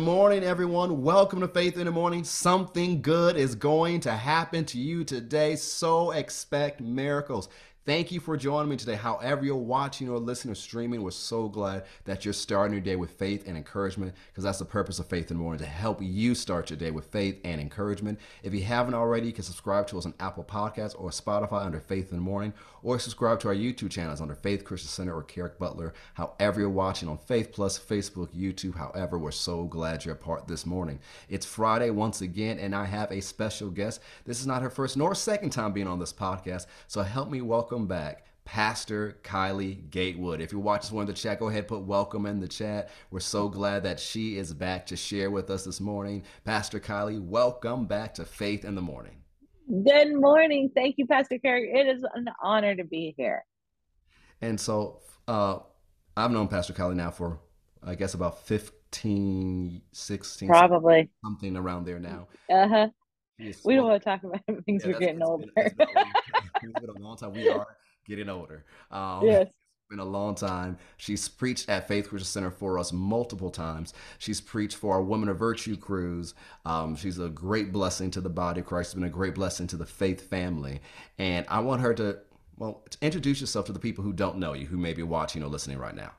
morning, everyone. Welcome to Faith in the Morning. Something good is going to happen to you today, so expect miracles. Thank you for joining me today. However, you're watching or listening or streaming, we're so glad that you're starting your day with faith and encouragement because that's the purpose of Faith in the Morning to help you start your day with faith and encouragement. If you haven't already, you can subscribe to us on Apple Podcasts or Spotify under Faith in the Morning, or subscribe to our YouTube channels under Faith Christian Center or Kerrick Butler. However, you're watching on Faith Plus, Facebook, YouTube. However, we're so glad you're a part this morning. It's Friday once again, and I have a special guest. This is not her first nor second time being on this podcast, so help me welcome welcome back Pastor Kylie Gatewood. If you're watching one in the chat, go ahead put welcome in the chat. We're so glad that she is back to share with us this morning. Pastor Kylie, welcome back to Faith in the Morning. Good morning. Thank you, Pastor Carey. It is an honor to be here. And so uh, I've known Pastor Kylie now for, I guess, about 15, 16, probably something around there now. Uh huh. We don't want to talk about things yeah, we're getting older. Been, it's been a long time. We are getting older. Um, yes. Been a long time. She's preached at Faith Christian Center for us multiple times. She's preached for our Women of Virtue cruise. Um, she's a great blessing to the body of Christ. She's been a great blessing to the faith family. And I want her to, well, to introduce yourself to the people who don't know you, who may be watching or listening right now.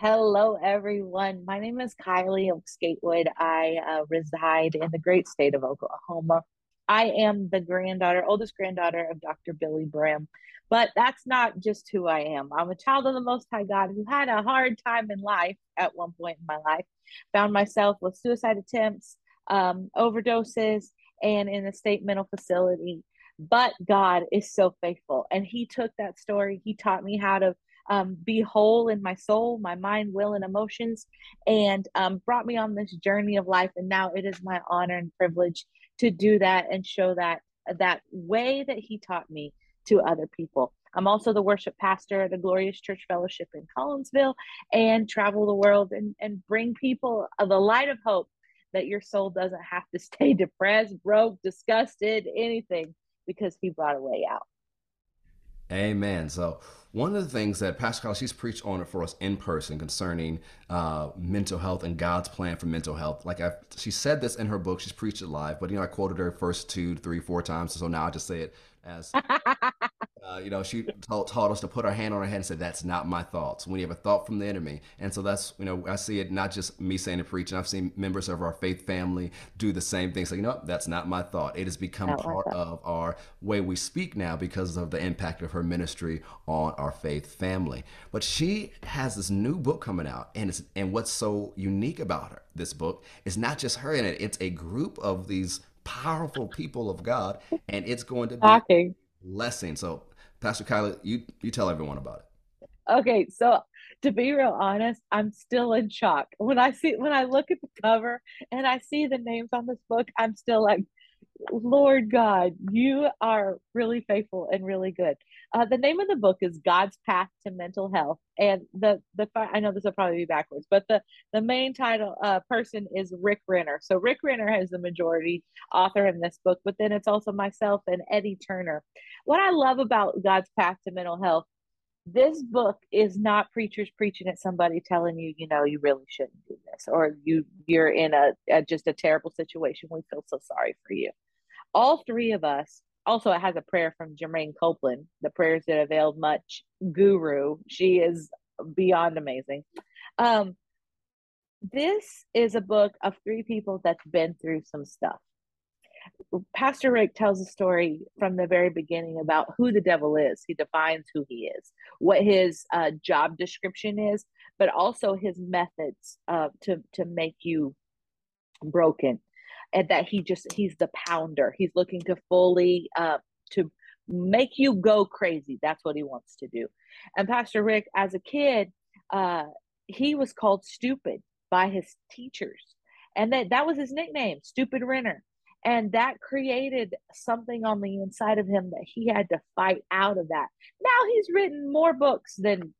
Hello, everyone. My name is Kylie Oaks Gatewood. I uh, reside in the great state of Oklahoma. I am the granddaughter, oldest granddaughter of Dr. Billye Brim. But that's not just who I am. I'm a child of the Most High God who had a hard time in life at one point in my life. Found myself with suicide attempts, um, overdoses, and in a state mental facility. But God is so faithful. And He took that story, He taught me how to um, be whole in my soul, my mind, will, and emotions, and um, brought me on this journey of life. And now it is my honor and privilege to do that and show that that way that he taught me to other people. I'm also the worship pastor at the Glorious Church Fellowship in Collinsville and travel the world and, and bring people the light of hope that your soul doesn't have to stay depressed, broke, disgusted, anything, because he brought a way out. Amen. So one of the things that Pastor she's preached on it for us in person concerning uh, mental health and God's plan for mental health. Like I, she said this in her book, she's preached it live, but you know I quoted her first two, three, four times, so now I just say it as uh, you know, she taught, taught, us to put our hand on our head and said, "That's not my thoughts." When you have a thought from the enemy, and so that's you know, I see it not just me saying it preaching. I've seen members of our faith family do the same thing. So you know, that's not my thought. It has become not part of our way we speak now because of the impact of her ministry on our faith family. But she has this new book coming out, and it's and what's so unique about her this book is not just her in it; it's a group of these powerful people of God, and it's going to be Shocking. blessing. So, Pastor Kylie, you you tell everyone about it. Okay, so to be real honest, I'm still in shock when I see when I look at the cover and I see the names on this book. I'm still like, Lord God, you are really faithful and really good. Uh, the name of the book is God's Path to Mental Health, and the the I know this will probably be backwards, but the the main title uh, person is Rick Renner. So Rick Renner has the majority author in this book, but then it's also myself and Eddie Turner. What I love about God's Path to Mental Health this book is not preachers preaching at somebody telling you you know you really shouldn't do this or you you're in a, a, just a terrible situation we feel so sorry for you all three of us also it has a prayer from Germaine Copeland, the prayers that availed much guru. She is beyond amazing. Um, this is a book of three people that's been through some stuff. Pastor Rick tells a story from the very beginning about who the devil is. He defines who he is, what his uh, job description is, but also his methods uh, to to make you broken and that he just he's the pounder. He's looking to fully uh, to make you go crazy. That's what he wants to do. And pastor rick as a kid uh, he was called stupid by his teachers. And that that was his nickname stupid renner. And that created something on the inside of him that he had to fight out of that. Now he's written more books than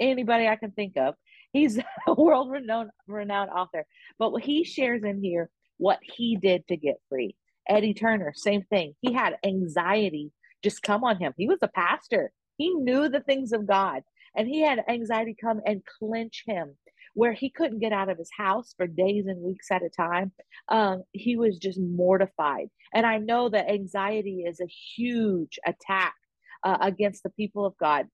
anybody i can think of. He's a world renowned renowned author. But what he shares in here what he did to get free. Eddie Turner, same thing. He had anxiety just come on him. He was a pastor. He knew the things of God. And he had anxiety come and clench him where he couldn't get out of his house for days and weeks at a time. Um, he was just mortified. And I know that anxiety is a huge attack uh, against the people of God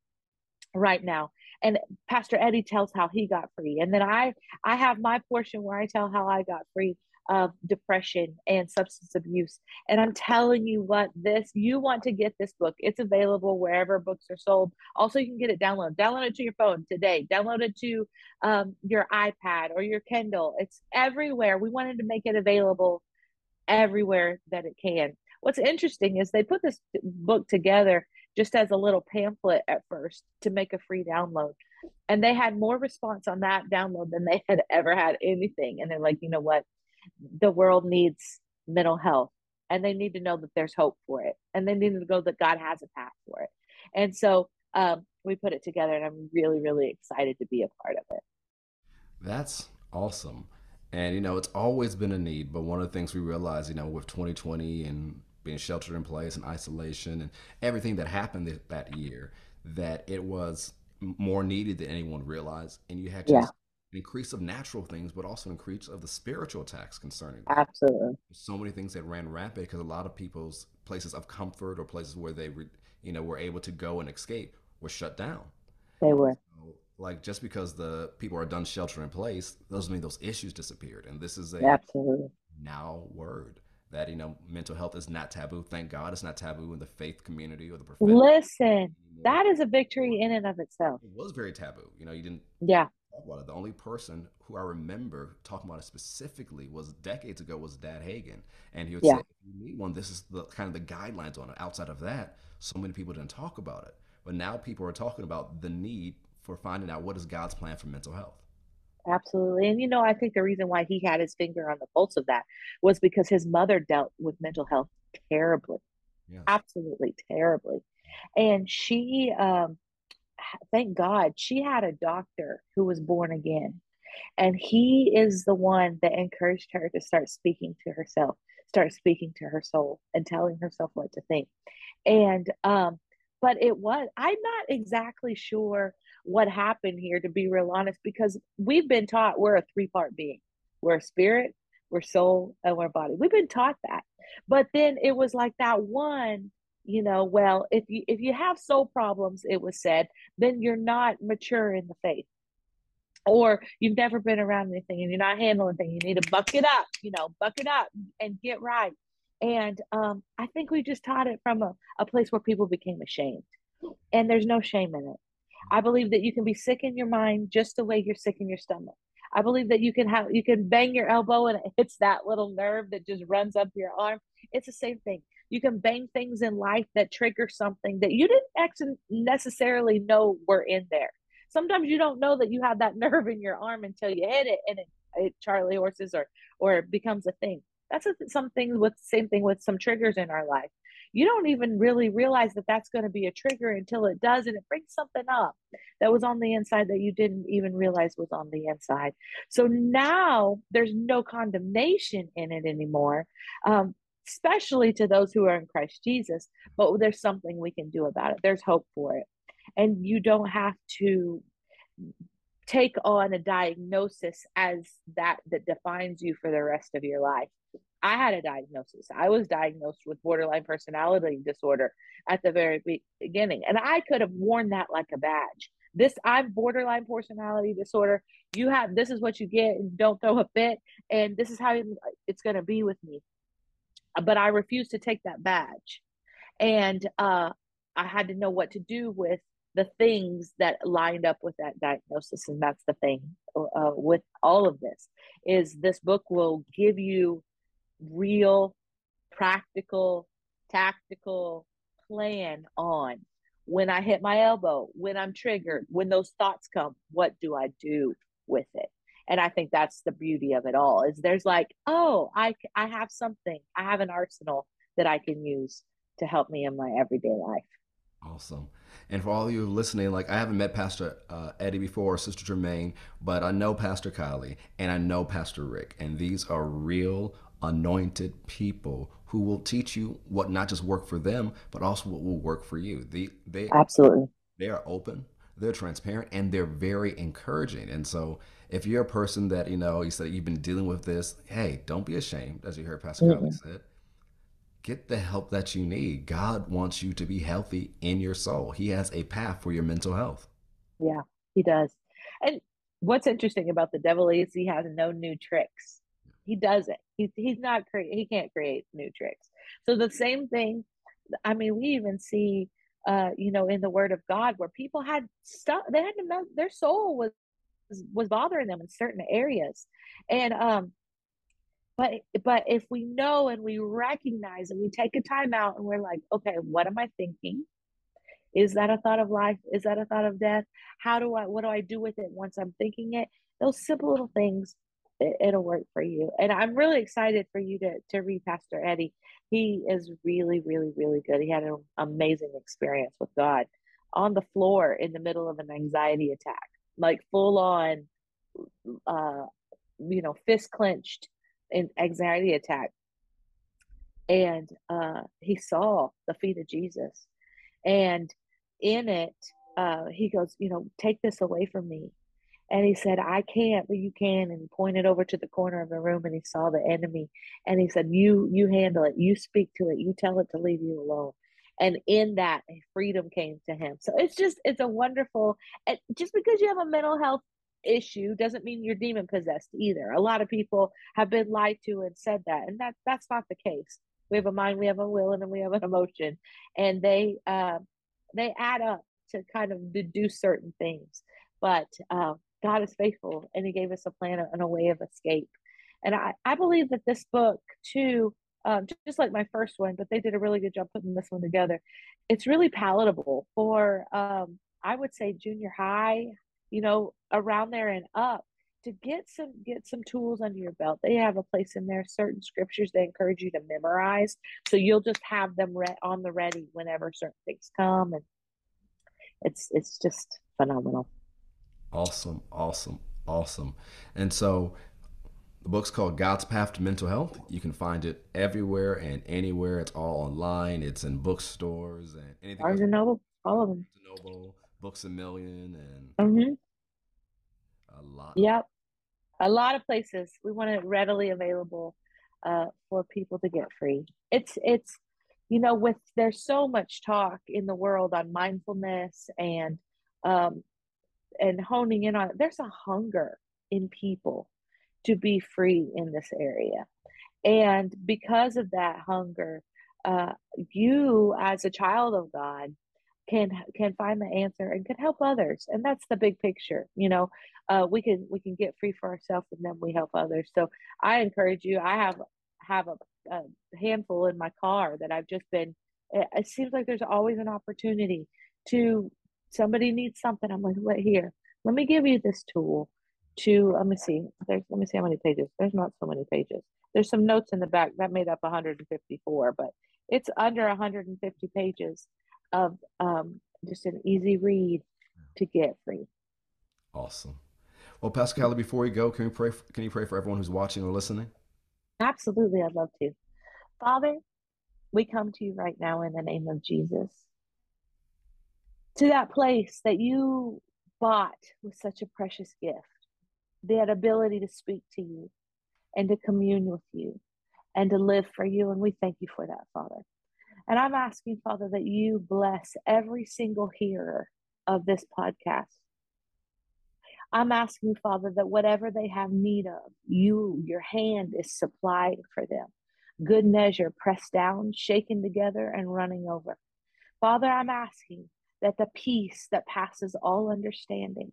right now and pastor eddie tells how he got free and then i i have my portion where i tell how i got free of depression and substance abuse and i'm telling you what this you want to get this book it's available wherever books are sold also you can get it downloaded. download it to your phone today download it to um, your ipad or your kindle it's everywhere we wanted to make it available everywhere that it can what's interesting is they put this book together just as a little pamphlet at first to make a free download. And they had more response on that download than they had ever had anything. And they're like, you know what? The world needs mental health and they need to know that there's hope for it. And they need to know that God has a path for it. And so um, we put it together and I'm really, really excited to be a part of it. That's awesome. And, you know, it's always been a need. But one of the things we realize, you know, with 2020 and being sheltered in place and isolation and everything that happened that year, that it was more needed than anyone realized. And you had to yeah. Increase of natural things, but also increase of the spiritual attacks concerning them. Absolutely. So many things that ran rampant because a lot of people's places of comfort or places where they, you know, were able to go and escape were shut down. They were. So, like just because the people are done shelter in place doesn't mean those issues disappeared. And this is a absolutely now word that you know mental health is not taboo. Thank God it's not taboo in the faith community or the prophetic. Listen, that is a victory in and of itself. It was very taboo. You know, you didn't yeah it. The only person who I remember talking about it specifically was decades ago was Dad Hagin, and he would yeah. say, "If you need one, this is the kind of the guidelines on it." Outside of that, so many people didn't talk about it, but now people are talking about the need for finding out what is God's plan for mental health. Absolutely. And you know, I think the reason why he had his finger on the pulse of that was because his mother dealt with mental health terribly. Yes. Absolutely terribly. And she um thank God she had a doctor who was born again. And he is the one that encouraged her to start speaking to herself, start speaking to her soul and telling herself what to think. And um but it was I'm not exactly sure what happened here, to be real honest, because we've been taught we're a three part being we're a spirit, we're soul, and we're body. We've been taught that. But then it was like that one, you know, well, if you if you have soul problems, it was said, then you're not mature in the faith. Or you've never been around anything and you're not handling things. You need to buck it up, you know, buck it up and get right. And um, I think we just taught it from a, a place where people became ashamed. And there's no shame in it. I believe that you can be sick in your mind just the way you're sick in your stomach. I believe that you can have you can bang your elbow and it hits that little nerve that just runs up your arm. It's the same thing. You can bang things in life that trigger something that you didn't actually necessarily know were in there. Sometimes you don't know that you have that nerve in your arm until you hit it and it, it Charlie horses or or it becomes a thing. That's a, some things with same thing with some triggers in our life you don't even really realize that that's going to be a trigger until it does and it brings something up that was on the inside that you didn't even realize was on the inside so now there's no condemnation in it anymore um, especially to those who are in christ jesus but there's something we can do about it there's hope for it and you don't have to take on a diagnosis as that that defines you for the rest of your life I had a diagnosis. I was diagnosed with borderline personality disorder at the very beginning, and I could have worn that like a badge. This I'm borderline personality disorder. You have this is what you get, and don't throw a fit, and this is how it's going to be with me. But I refused to take that badge, and uh, I had to know what to do with the things that lined up with that diagnosis, and that's the thing uh, with all of this is this book will give you real, practical, tactical plan on when I hit my elbow, when I'm triggered, when those thoughts come, what do I do with it? And I think that's the beauty of it all is there's like, oh, I, I have something, I have an arsenal that I can use to help me in my everyday life. Awesome. And for all of you listening, like I haven't met Pastor uh, Eddie before, Sister Germaine, but I know Pastor Kylie and I know Pastor Rick, and these are real anointed people who will teach you what not just work for them, but also what will work for you. They, they absolutely they are open. they're transparent and they're very encouraging. And so if you're a person that, you know, you said you've been dealing with this, hey, don't be ashamed, as you heard Pastor mm-hmm. Kelly said. Get the help that you need. God wants you to be healthy in your soul. He has a path for your mental health. Yeah, he does. And what's interesting about the devil is he has no new tricks. He doesn't. He's he's not create. He can't create new tricks. So the same thing. I mean, we even see, uh, you know, in the Word of God where people had stuff. They had to. Their soul was was bothering them in certain areas, and um, but but if we know and we recognize and we take a time out and we're like okay what am i thinking? Is that a thought of life? Is that a thought of death? How do i what do i do with it once i'm thinking it? Those simple little things it, will work for you. And i'm really excited for you to to read pastor eddie. He is really really really good. He had an amazing experience with god on the floor in the middle of an anxiety attack like full on uh you know fist clenched an anxiety attack. And uh, he saw the feet of jesus. And in it uh, he goes you know take this away from me. And he said i can't but you can. And he pointed over to the corner of the room and he saw the enemy. And he said you you handle it. You speak to it. You tell it to leave you alone and in that freedom came to him so it's just it's a wonderful and just because you have a mental health issue doesn't mean you're demon possessed either. A lot of people have been lied to and said that, and that that's not the case. We have a mind, we have a will, and then we have an emotion, and they uh, they add up to kind of deduce certain things. But uh, God is faithful, and He gave us a plan and a way of escape. And I, I believe that this book too, um, just like my first one, but they did a really good job putting this one together. It's really palatable for um, I would say junior high, you know, around there and up to get some get some tools under your belt. They have a place in there, certain scriptures they encourage you to memorize. So you'll just have them re- on the ready whenever certain things come and it's it's just phenomenal. Awesome, awesome, awesome. And so the book's called God's Path to Mental Health. You can find it everywhere and anywhere. It's all online. It's in bookstores and anything. Barnes and Noble, all of them. Noble. Books a Million and mm-hmm. a lot. Yep, a lot of places. We want it readily available uh, for people to get free. It's it's you know with there's so much talk in the world on mindfulness and um, and honing in on it. There's a hunger in people to be free in this area, and because of that hunger, uh, you as a child of God can can find the answer and can help others. And that's the big picture you know uh, we can we can get free for ourselves and then we help others. So i encourage you i have have a, a handful in my car that i've just been it, it, seems like there's always an opportunity to somebody needs something. I'm like let here let me give you this tool to let me see there's let me see how many pages there's not so many pages there's some notes in the back that made up 154 but it's under 150 pages of um, just an easy read to get free. Awesome. Well, pascal before we go, can you pray? For, can you pray for everyone who's watching or listening? Absolutely, I'd love to. Father, we come to you right now in the name of Jesus. To that place that you bought with such a precious gift, that ability to speak to you and to commune with you and to live for you. And we thank you for that, Father. And I'm asking, Father, that you bless every single hearer of this podcast. I'm asking, Father, that whatever they have need of, you, your hand is supplying for them. Good measure, pressed down, shaken together, and running over. Father, I'm asking that the peace that passes all understanding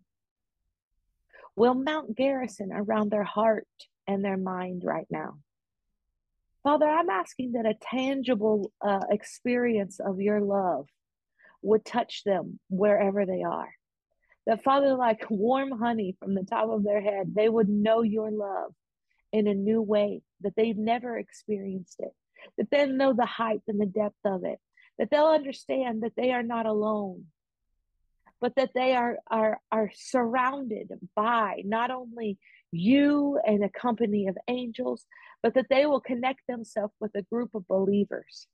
will mount garrison around their heart and their mind right now. Father, I'm asking that a tangible uh, experience of your love would touch them wherever they are. That, Father, like warm honey from the top of their head, they would know your love in a new way, that they've never experienced it, that they'll know the height and the depth of it, that they'll understand that they are not alone, but that they are, are, are surrounded by not only you and a company of angels, but that they will connect themselves with a group of believers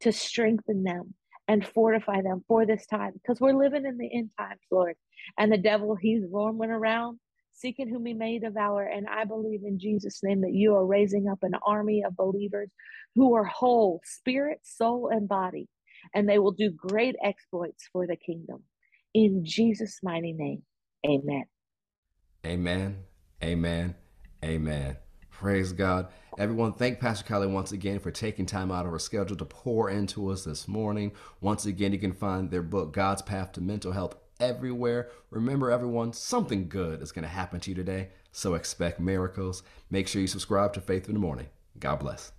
to strengthen them and fortify them for this time because we're living in the end times, Lord. And the devil, he's roaming around seeking whom he may devour. And I believe in Jesus' name that you are raising up an army of believers who are whole, spirit, soul, and body, and they will do great exploits for the kingdom. In Jesus' mighty name, amen. Amen. Amen. Amen. Praise God. Everyone, thank Pastor Kylie once again for taking time out of her schedule to pour into us this morning. Once again, you can find their book, God's Path to Mental Health, everywhere. Remember, everyone, something good is going to happen to you today, so expect miracles. Make sure you subscribe to Faith in the Morning. God bless.